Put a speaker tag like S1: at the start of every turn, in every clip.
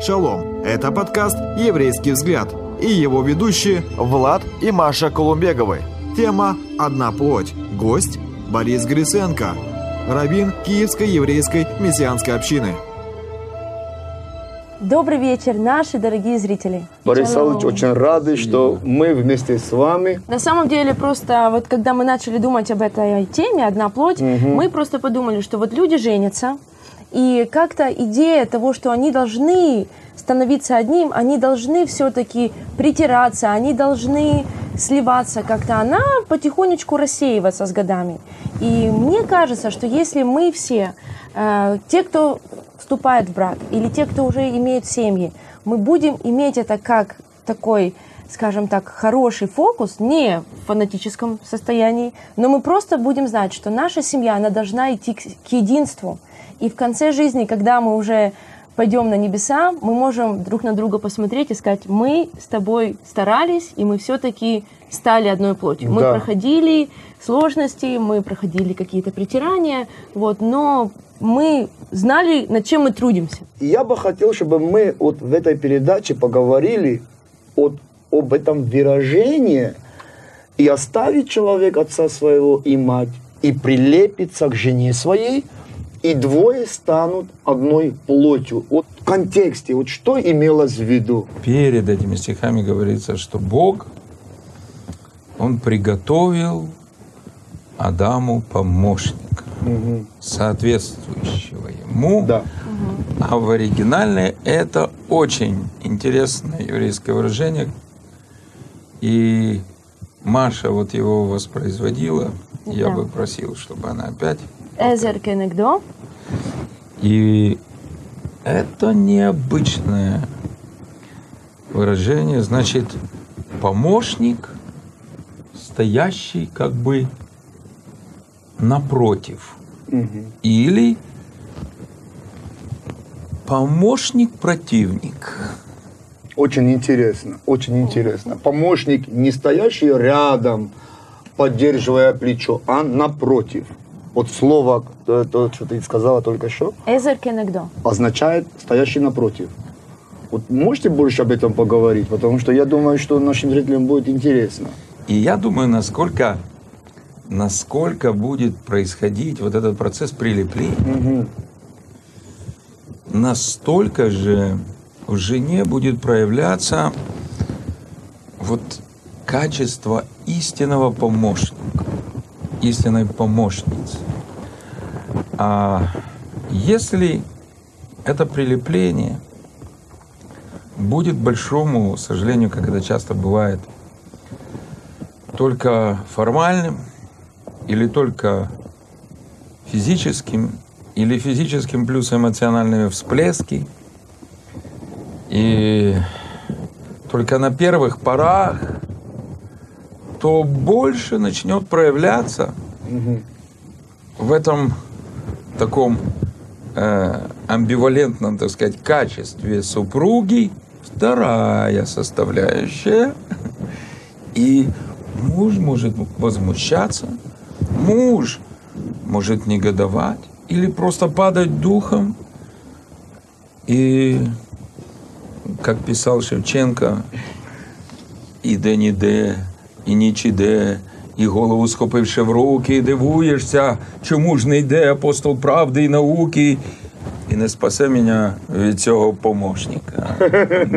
S1: Шалом! Это подкаст «Еврейский взгляд» и его ведущие Влад и Маша Колумбеговы. Тема «Одна плоть». Гость Борис Гриценко, раввин Киевской еврейской мессианской общины.
S2: Добрый вечер, наши дорогие зрители.
S3: Борис Савлович, очень рады, что мы вместе с вами.
S2: На самом деле, просто вот когда мы начали думать об этой теме «Одна плоть», мы просто подумали, что вот люди женятся, и как-то идея того, что они должны становиться одним, они должны все-таки притираться, они должны сливаться как-то, она потихонечку рассеивается с годами. И мне кажется, что если мы все, э, те, кто вступает в брак, или те, кто уже имеет семьи, мы будем иметь это как такой скажем так, хороший фокус, не в фанатическом состоянии, но мы просто будем знать, что наша семья, она должна идти к единству. И в конце жизни, когда мы уже пойдем на небеса, мы можем друг на друга посмотреть и сказать, мы с тобой старались, и мы все-таки стали одной плотью. Мы
S3: Да.
S2: проходили сложности, мы проходили какие-то притирания, вот, но мы знали, над чем мы трудимся.
S3: Я бы хотел, чтобы мы вот в этой передаче поговорили от, об этом выражении и оставить человек отца своего и мать, и прилепиться к жене своей, и двое станут одной плотью. Вот в контексте, вот что имелось в виду?
S4: перед этими стихами говорится, что Бог, Он приготовил Адаму помощника, соответствующего ему.
S3: Да.
S4: А в оригинале это очень интересное еврейское выражение. И Маша вот его воспроизводила. Я
S2: Да.
S4: бы просил, чтобы она опять.
S2: Эзер кенегдо,
S4: И это необычное выражение. Значит, помощник, стоящий как бы напротив. Или помощник-противник.
S3: Очень интересно, очень интересно. Помощник, не стоящий рядом, поддерживая плечо, а напротив. Вот слово, то, то, что ты сказала только что,
S2: эзер кенегдо.
S3: означает стоящий напротив. Вот можете больше об этом поговорить? Потому что я думаю, что нашим зрителям будет интересно.
S4: И я думаю, насколько, насколько будет происходить вот этот процесс прилепления, настолько же в жене будет проявляться вот качество истинного помощника, истинной помощницы. А если это прилепление будет большому сожалению, как это часто бывает, только формальным или только физическим, или физическим плюс эмоциональные всплески. И только на первых порах, то больше начнет проявляться в этом таком э, амбивалентном, так сказать, качестве супруги вторая составляющая. И муж может возмущаться, муж может негодовать или просто падать духом. И, как писал Шевченко, іде ніде, і ніч іде, і голову схопивши в руки, дивуєшся, чому ж не йде апостол правди і науки, і не спасе мене від цього помощника,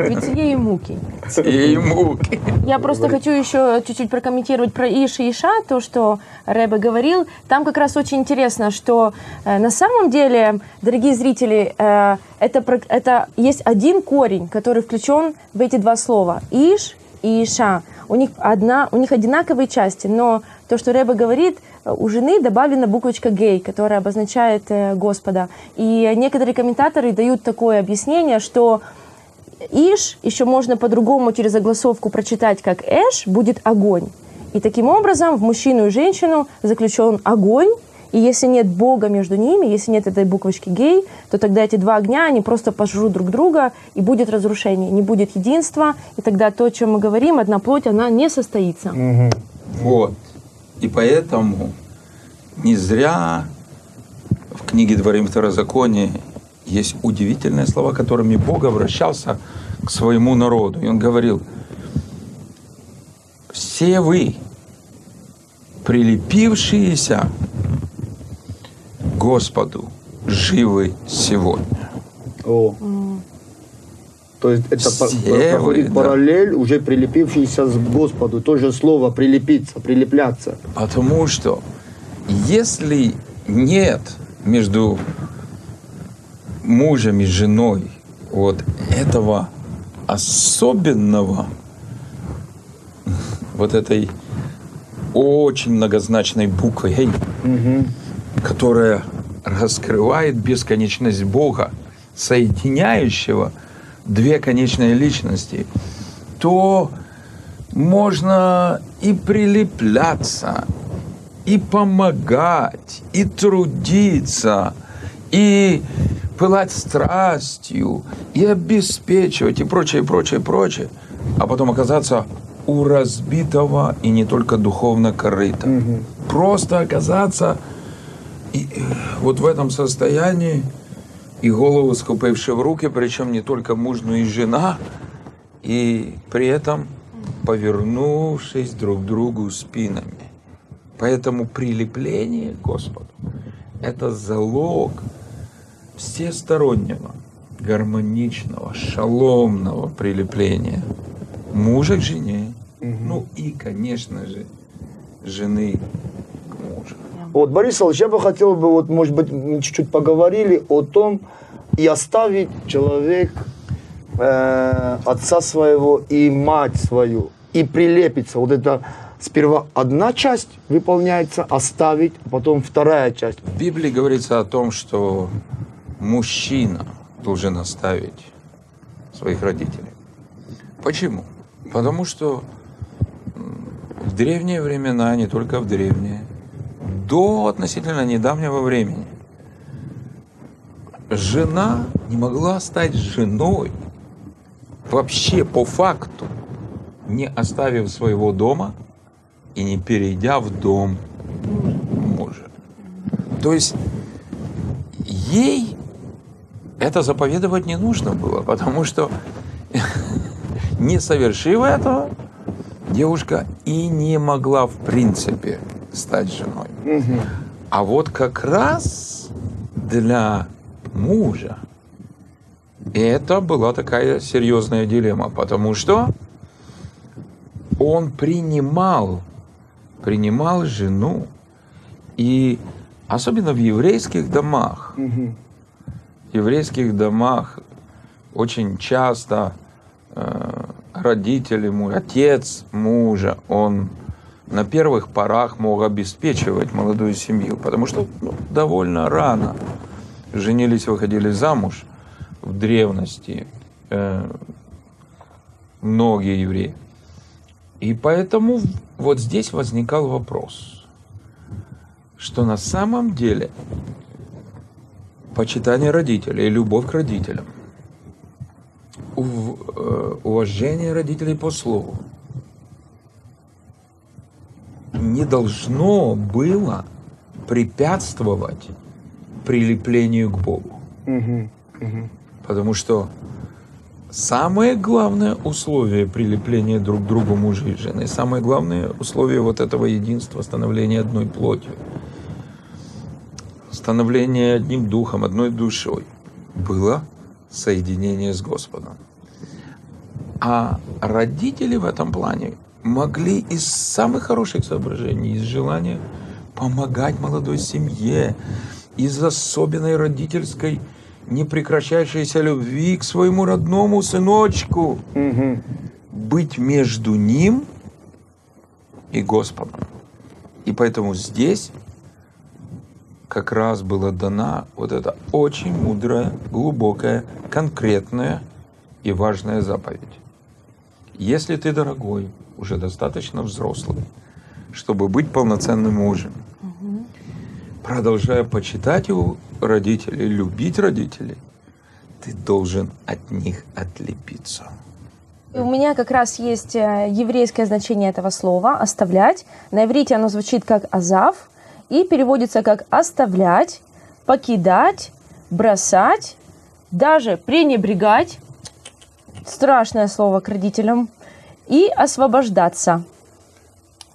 S2: Від цієї муки.
S4: цієї муки.
S2: Я просто хочу еще чуть-чуть прокомментировать про Иш и Иша, то, что Рэбе говорил. Там как раз очень интересно, что э, на самом деле, дорогие зрители, э, это, про- это есть один корень, который включен в эти два слова. Иш и Иша. У них, одна, у них одинаковые части, но то, что Рэбе говорит, э, у жены добавлена буквочка «гей», которая обозначает э, Господа. И некоторые комментаторы дают такое объяснение, что Иш еще можно по-другому через огласовку прочитать как Эш будет огонь. И таким образом в мужчину и женщину заключен огонь, и если нет Бога между ними, если нет этой буквочки гей, то тогда эти два огня, они просто пожрут друг друга, и будет разрушение, не будет единства, и тогда то, о чем мы говорим, одна плоть, она не состоится.
S4: Вот. И поэтому не зря в книге Дворим Второзакония есть удивительные слова, которыми Бог обращался к своему народу. И Он говорил, все вы, прилепившиеся Господу, живы сегодня.
S3: О. То есть это
S4: Все
S3: проходит
S4: вы, да.
S3: параллель, уже прилепившийся к Господу. То же слово прилепиться, прилепляться.
S4: Потому что если нет между мужем и женой вот этого особенного, вот этой очень многозначной буквы «Эй», которая раскрывает бесконечность Бога, соединяющего две конечные личности, то можно и прилепляться, и помогать, и трудиться, и пылать страстью, и обеспечивать, и прочее, прочее, прочее, а потом оказаться у разбитого и не только духовно корыта. Просто оказаться и, э, вот в этом состоянии, и голову схопивши в руки, причем не только муж, но и жена, и при этом повернувшись друг к другу спинами. Поэтому прилепление к Господу – это залог всестороннего, гармоничного, шаломного прилепления мужа к жене, ну и, конечно же, жены к мужу.
S3: Вот, Борис Иванович, я бы хотел бы, вот, может быть, мы чуть-чуть поговорили о том, и оставить человек э, отца своего и мать свою, и прилепиться. Вот это сперва одна часть выполняется, оставить, а потом вторая часть.
S4: В Библии говорится о том, что мужчина должен оставить своих родителей. Почему? Потому что в древние времена, не только в древние, до относительно недавнего времени, жена не могла стать женой вообще по факту, не оставив своего дома и не перейдя в дом мужа. То есть ей это заповедовать не нужно было, потому что не совершив этого, девушка и не могла в принципе стать женой. А вот как раз для мужа это была такая серьезная дилемма, потому что он принимал, принимал жену, и особенно в еврейских домах, в еврейских домах очень часто э, родители, му- отец мужа, он на первых порах мог обеспечивать молодую семью, потому что ну, довольно рано женились, выходили замуж в древности э, многие евреи. И поэтому вот здесь возникал вопрос, что на самом деле почитание родителей, любовь к родителям, э, уважение родителей по слову не должно было препятствовать прилеплению к Богу. Потому что самое главное условие прилепления друг к другу мужа и жены, самое главное условие вот этого единства, становления одной плотью, становление одним духом, одной душой, было соединение с Господом. А родители в этом плане могли из самых хороших соображений, из желания помогать молодой семье, из особенной родительской непрекращающейся любви к своему родному сыночку, быть между ним и Господом. И поэтому здесь как раз была дана вот эта очень мудрая, глубокая, конкретная и важная заповедь. Если ты, дорогой, уже достаточно взрослый, чтобы быть полноценным мужем, продолжая почитать его родителей, любить родителей, ты должен от них отлепиться.
S2: И У меня как раз есть э, еврейское значение этого слова «оставлять». На иврите оно звучит как «азав» и переводится как «оставлять», «покидать», «бросать», даже пренебрегать, страшное слово к родителям, и освобождаться.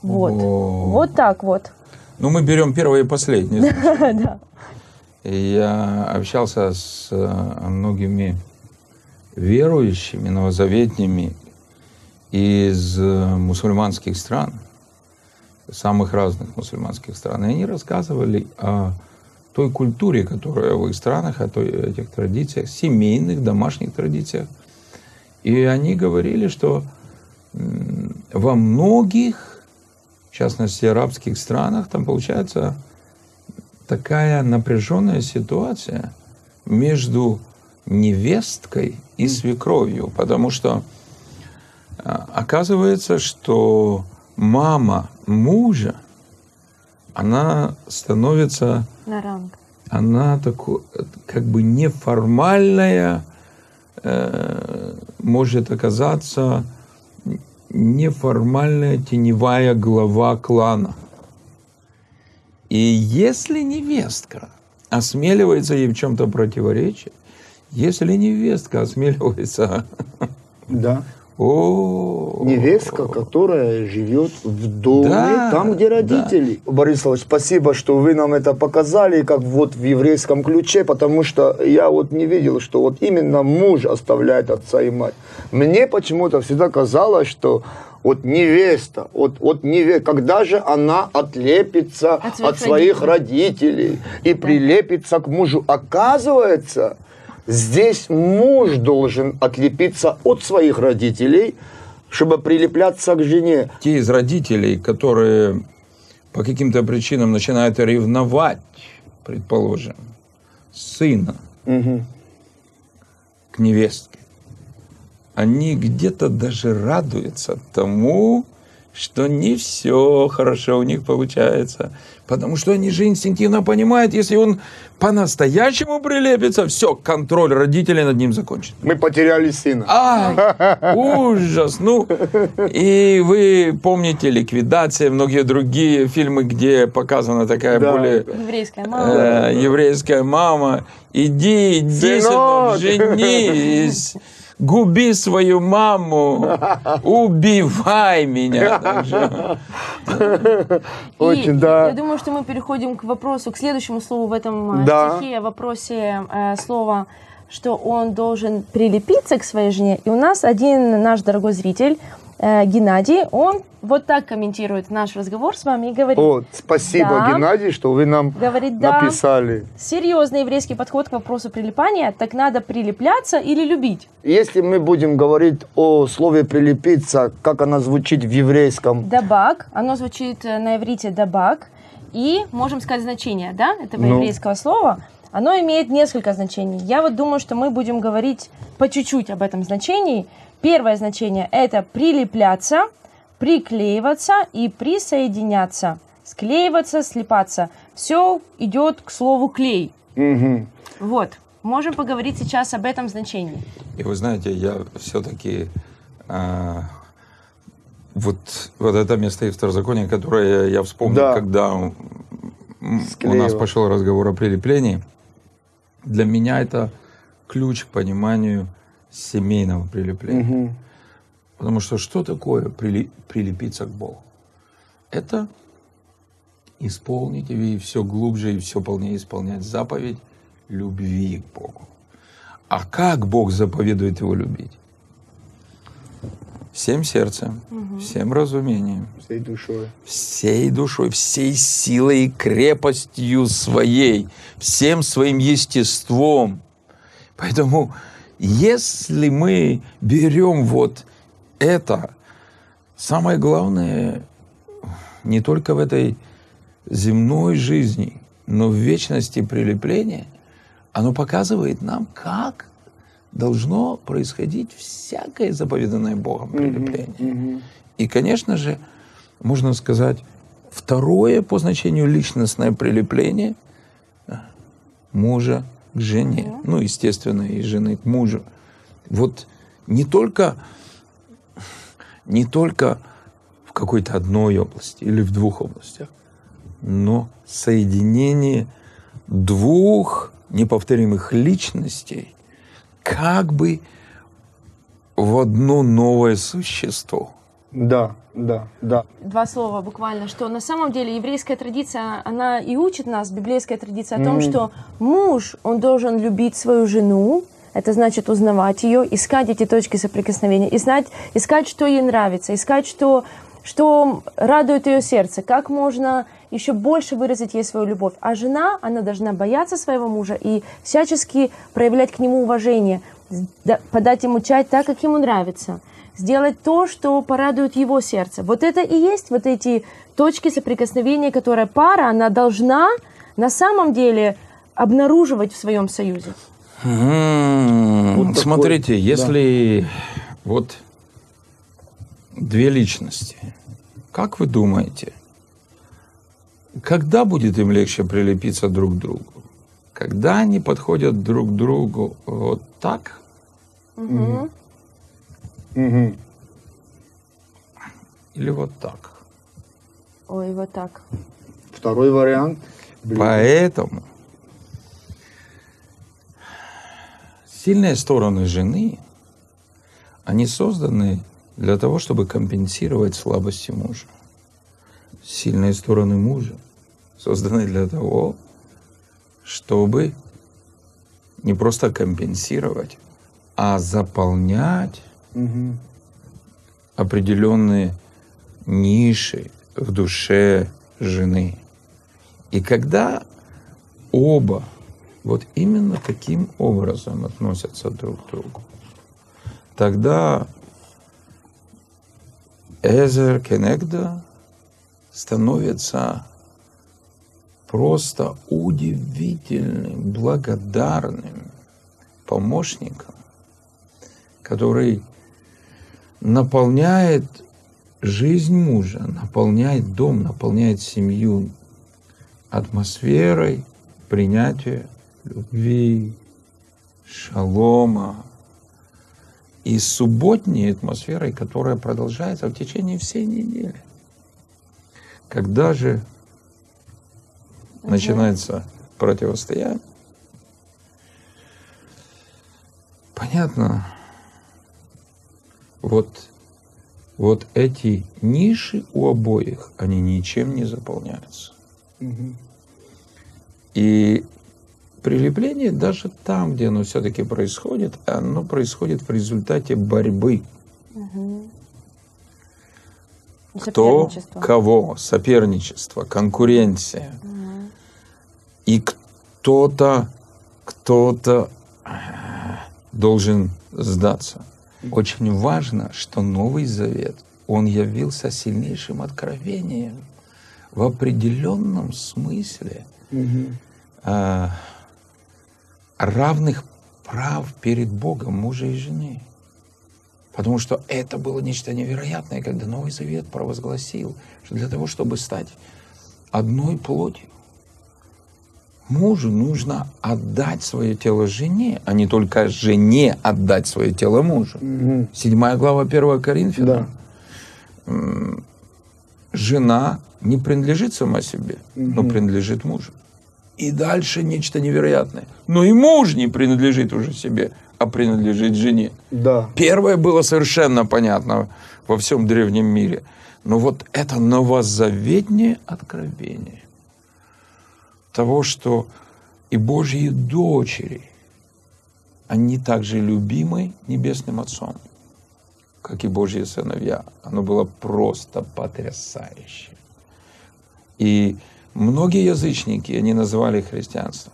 S2: Вот.
S4: О.
S2: Вот так вот.
S4: Ну, мы берем первое и последнее.
S2: Да.
S4: Я общался с э, многими верующими, новозаветными из э, мусульманских стран, самых разных мусульманских стран. И они рассказывали о той культуре, которая в их странах, о той, этих традициях, семейных, домашних традициях. И они говорили, что во многих, в частности, арабских странах, там получается такая напряженная ситуация между невесткой и свекровью, потому что а, оказывается, что мама мужа, она становится,
S2: На ранг.
S4: она такой, как бы неформальная, э, может оказаться неформальная теневая глава клана. И если невестка осмеливается ей в чем-то противоречить, если невестка осмеливается...
S3: Да.
S4: О,
S3: Невестка, которая живет в доме,
S4: Да,
S3: там, где
S4: да.
S3: родители. Борис Иванович, спасибо, что вы нам это показали, как вот в еврейском ключе, потому что я вот не видел, что вот именно муж оставляет отца и мать. Мне почему-то всегда казалось, что вот невеста, вот, вот неве... когда же она отлепится
S2: От
S3: от
S2: своих
S3: своих, родителей и прилепится к мужу. Оказывается, здесь муж должен отлепиться от своих родителей, чтобы прилепляться к жене.
S4: те из родителей, которые по каким-то причинам начинают ревновать, предположим, сына
S3: Мгм.
S4: к невестке, они где-то даже радуются тому, что не все хорошо у них получается. Потому что они же инстинктивно понимают, если он по-настоящему прилепится, все, контроль родителей над ним закончится.
S3: Мы потеряли сына.
S4: Ай, ужас. Ну, и вы помните «Ликвидация», многие другие фильмы, где показана такая
S3: Да.
S4: более
S2: Еврейская мама.
S4: э, еврейская мама. Иди, иди, сынок,
S3: Сынок.
S4: женись, губи свою маму, убивай меня.
S3: Очень, да.
S2: Я думаю, что мы переходим к вопросу, к следующему слову в этом э, стихе, в вопросе э, слова, что он должен прилепиться к своей жене. И у нас один наш дорогой зритель, Геннадий, он вот так комментирует наш разговор с вами и говорит,
S3: Вот, спасибо,
S2: Да.
S3: Геннадий, что вы нам
S2: говорит, да,
S3: написали.
S2: серьезный еврейский подход к вопросу прилипания, так надо прилепляться или любить.
S3: Если мы будем говорить о слове «прилепиться», как оно звучит в еврейском,
S2: Дабак, оно звучит э, на иврите дабак, и можем сказать значение, да, этого
S3: Ну.
S2: еврейского слова. Оно имеет несколько значений. Я вот думаю, что мы будем говорить по чуть-чуть об этом значении. Первое значение – это прилепляться, приклеиваться и присоединяться. Склеиваться, слипаться. Все идет к слову клей.
S3: Мгм.
S2: Вот. Можем поговорить сейчас об этом значении.
S4: И вы знаете, я все-таки вот, вот это место из второзакония, которое я вспомнил,
S3: Да.
S4: когда м, у нас пошел разговор о прилеплении, для меня это ключ к пониманию семейного прилепления.
S3: Мгм.
S4: Потому что что такое прили- прилепиться к Богу? Это исполнить и все глубже и все полнее исполнять заповедь любви к Богу. А как Бог заповедует его любить? Всем сердцем, всем разумением,
S3: Всей душой.
S4: всей душой, всей силой и крепостью своей, всем своим естеством. Поэтому, если мы берем вот это, самое главное, не только в этой земной жизни, но в вечности прилепления, оно показывает нам, как должно происходить всякое заповеданное Богом прилепление. И, конечно же, можно сказать, второе по значению личностное прилепление мужа к жене. Ну, естественно, и жены к мужу. Вот не только, не только в какой-то одной области или в двух областях, но соединение двух неповторимых личностей, как бы в одно новое существо.
S3: Да, да, да.
S2: Два слова буквально, что на самом деле еврейская традиция, она и учит нас, библейская традиция, о том, что муж, он должен любить свою жену, это значит узнавать ее, искать эти точки соприкосновения, и знать, искать, что ей нравится, искать, что, что радует ее сердце, как можно еще больше выразить ей свою любовь. А жена, она должна бояться своего мужа и всячески проявлять к нему уважение, да- подать ему чай так, как ему нравится, сделать то, что порадует его сердце. Вот это и есть вот эти точки соприкосновения, которые пара, она должна на самом деле обнаруживать в своем союзе.
S4: М,
S3: Вот такой,
S4: Смотрите,
S3: да.
S4: если вот две личности, как вы думаете, когда будет им легче прилепиться друг к другу? Когда они подходят друг к другу вот так,
S2: Мгм.
S3: Мгм.
S4: или вот так?
S2: Ой, вот так.
S3: Второй вариант. Блин.
S4: Поэтому сильные стороны жены, они созданы для того, чтобы компенсировать слабости мужа. Сильные стороны мужа созданы для того, чтобы не просто компенсировать, а заполнять
S3: Мгм.
S4: определенные ниши в душе жены. И когда оба вот именно таким образом относятся друг к другу, тогда Эзер Кенегда становится просто удивительным, благодарным помощником, который наполняет жизнь мужа, наполняет дом, наполняет семью атмосферой принятия любви, шалома и субботней атмосферой, которая продолжается в течение всей недели. Когда же начинается противостояние, понятно, вот, вот эти ниши у обоих, они ничем не заполняются.
S3: Мгм.
S4: И прилепление даже там, где оно все-таки происходит, оно происходит в результате борьбы. Кто кого, соперничество, конкуренция. И кто-то, кто-то э, должен сдаться. Очень важно, что Новый Завет, он явился сильнейшим откровением в определенном смысле э, равных прав перед Богом мужа и жены. Потому что это было нечто невероятное, когда Новый Завет провозгласил, что для того, чтобы стать одной плотью, мужу нужно отдать свое тело жене, а не только жене отдать свое тело мужу. Седьмая глава 1 Коринфянам.
S3: Да.
S4: Жена не принадлежит сама себе, но
S3: Мгм.
S4: принадлежит мужу. И дальше нечто невероятное. Но и муж не принадлежит уже себе, а принадлежит жене.
S3: Да.
S4: Первое было совершенно понятно во всем древнем мире. Но вот это новозаветнее откровение того, что и Божьи дочери, они также любимы Небесным Отцом, как и Божьи сыновья. Оно было просто потрясающе. И многие язычники, они называли христианство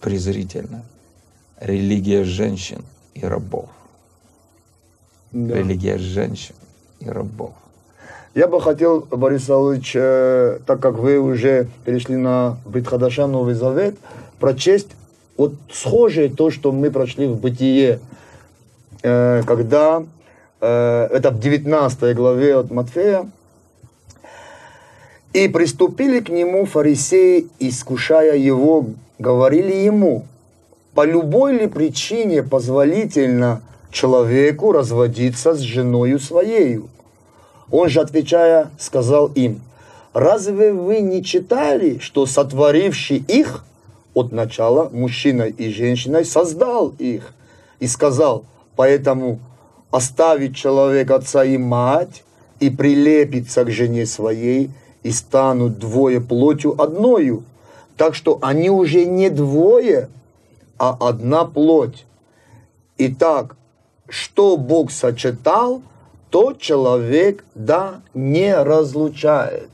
S4: презрительно религия женщин и рабов.
S3: да.
S4: Религия женщин и рабов.
S3: Я бы хотел, Борис Савлович, э, так как вы уже перешли на Брит Хадаша, Новый Завет, прочесть вот схожее то, что мы прочли в Бытие, э, когда, э, это в 19 главе от Матфея, «И приступили к нему фарисеи, искушая его, говорили ему, по любой ли причине позволительно человеку разводиться с женою своею? Он же, отвечая, сказал им, «Разве вы не читали, что сотворивший их от начала мужчиной и женщиной создал их? и сказал, поэтому оставить человек отца и мать и прилепиться к жене своей, и станут двое плотью одною. Так что они уже не двое, а одна плоть. Итак, что Бог сочетал, то человек да не разлучает.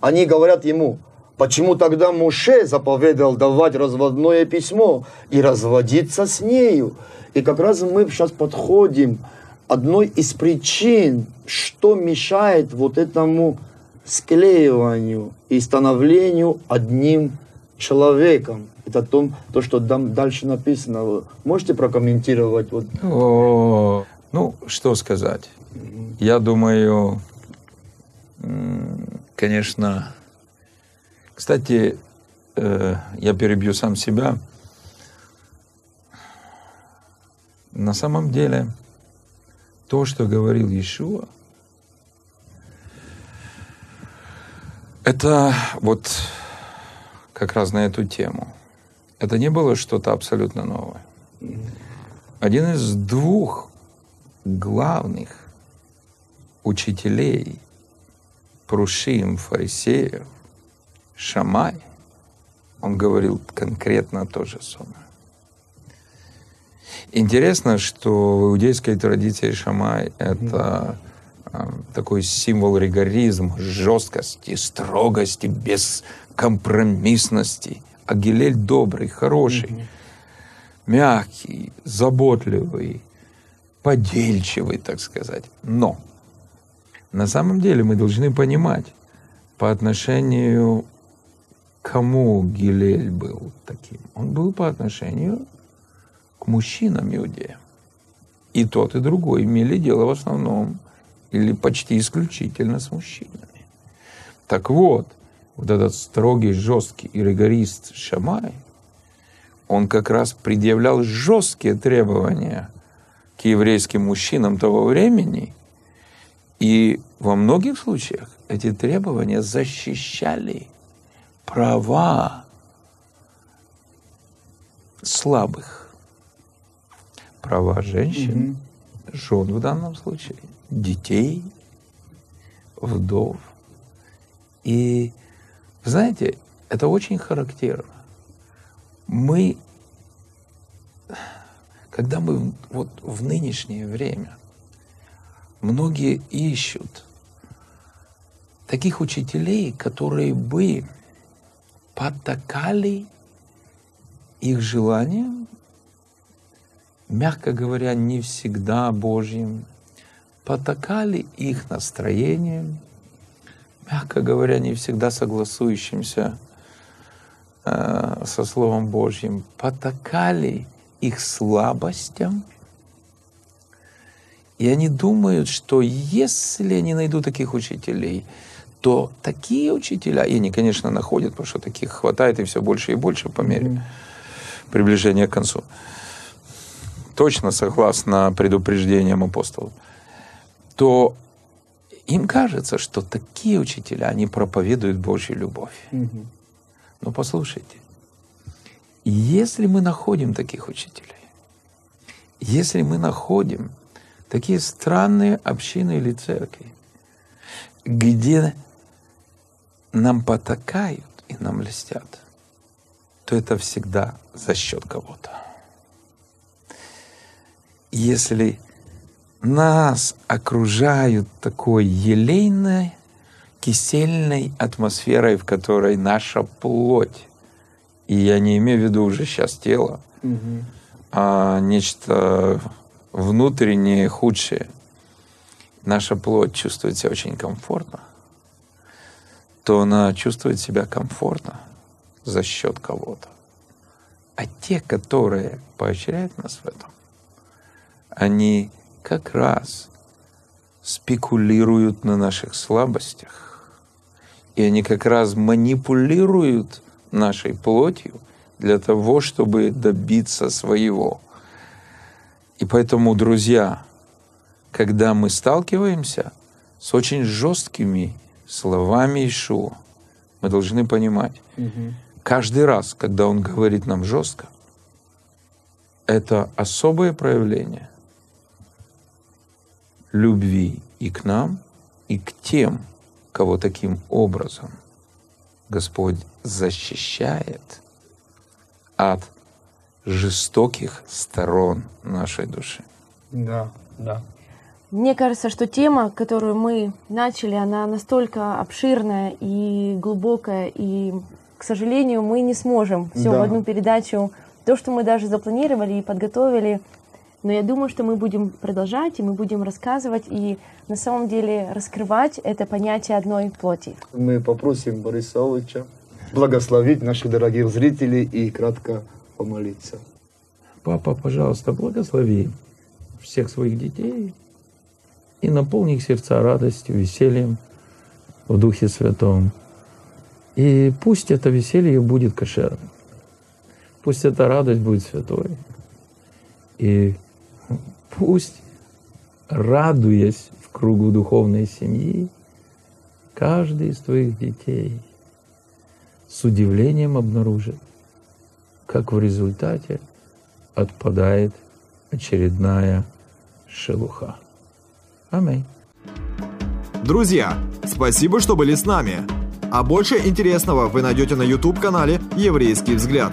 S3: Они говорят ему, почему тогда Муше заповедал давать разводное письмо и разводиться с нею? И как раз мы сейчас подходим одной из причин, что мешает вот этому склеиванию и становлению одним человеком. Это то, то что там дальше написано. Можете прокомментировать? Вот?
S4: О, ну, что сказать. Я думаю, конечно, кстати, э, я перебью сам себя. На самом деле, то, что говорил Иешуа, это вот как раз на эту тему. Это не было что-то абсолютно новое. Один из двух главных учителей Прушим, фарисеев, Шамай, он говорил конкретно то же самое. Интересно, что в иудейской традиции Шамай — это э, такой символ ригоризма, жесткости, строгости, бескомпромиссности. А Гилель добрый, хороший, mm-hmm. мягкий, заботливый, подельчивый, так сказать. Но на самом деле мы должны понимать, по отношению к кому Гилель был таким? Он был по отношению к мужчинам иудеям. И тот, и другой имели дело в основном или почти исключительно с мужчинами. Так вот, вот этот строгий, жесткий и ригорист Шамай, он как раз предъявлял жесткие требования к еврейским мужчинам того времени, и во многих случаях эти требования защищали права слабых права женщин, mm-hmm. жен в данном случае, детей, вдов. И, знаете, это очень характерно. Мы, когда мы вот в нынешнее время, многие ищут таких учителей, которые бы потакали их желаниям мягко говоря, не всегда Божьим, потакали их настроением, мягко говоря, не всегда согласующимся э, со Словом Божьим, потакали их слабостям, и они думают, что если они найдут таких учителей, то такие учителя, и они, конечно, находят, потому что таких хватает и все больше и больше по мере mm-hmm. приближения к концу. Точно согласно предупреждениям апостолов, то им кажется, что такие учителя, они проповедуют Божью любовь. Угу. Но послушайте, если мы находим таких учителей, если мы находим такие странные общины или церкви, где нам потакают и нам льстят, то это всегда за счет кого-то если нас окружают такой елейной, кисельной атмосферой, в которой наша плоть, и я не имею в виду уже сейчас тело, угу. а нечто внутреннее, худшее, наша плоть чувствует себя очень комфортно, то она чувствует себя комфортно за счет кого-то. А те, которые поощряют нас в этом, они как раз спекулируют на наших слабостях, и они как раз манипулируют нашей плотью для того, чтобы добиться своего. И поэтому, друзья, когда мы сталкиваемся с очень жесткими словами Ишуа, мы должны понимать, угу. каждый раз, когда он говорит нам жестко, это особое проявление любви и к нам, и к тем, кого таким образом Господь защищает от жестоких сторон нашей души.
S3: Да, да.
S2: Мне кажется, что тема, которую мы начали, она настолько обширная и глубокая, и, к сожалению, мы не сможем все
S3: Да.
S2: в одну передачу. То, что мы даже запланировали и подготовили, но я думаю, что мы будем продолжать, и мы будем рассказывать, и на самом деле раскрывать это понятие одной плоти.
S3: Мы попросим Бориса Олыча благословить наших дорогих зрителей и кратко помолиться.
S4: Папа, пожалуйста, благослови всех своих детей и наполни их сердца радостью, весельем в Духе Святом. И пусть это веселье будет кошерным. Пусть эта радость будет святой. И пусть, радуясь в кругу духовной семьи, каждый из твоих детей с удивлением обнаружит, как в результате отпадает очередная шелуха. Аминь.
S1: Друзья, спасибо, что были с нами. А больше интересного вы найдете на YouTube-канале «Еврейский взгляд».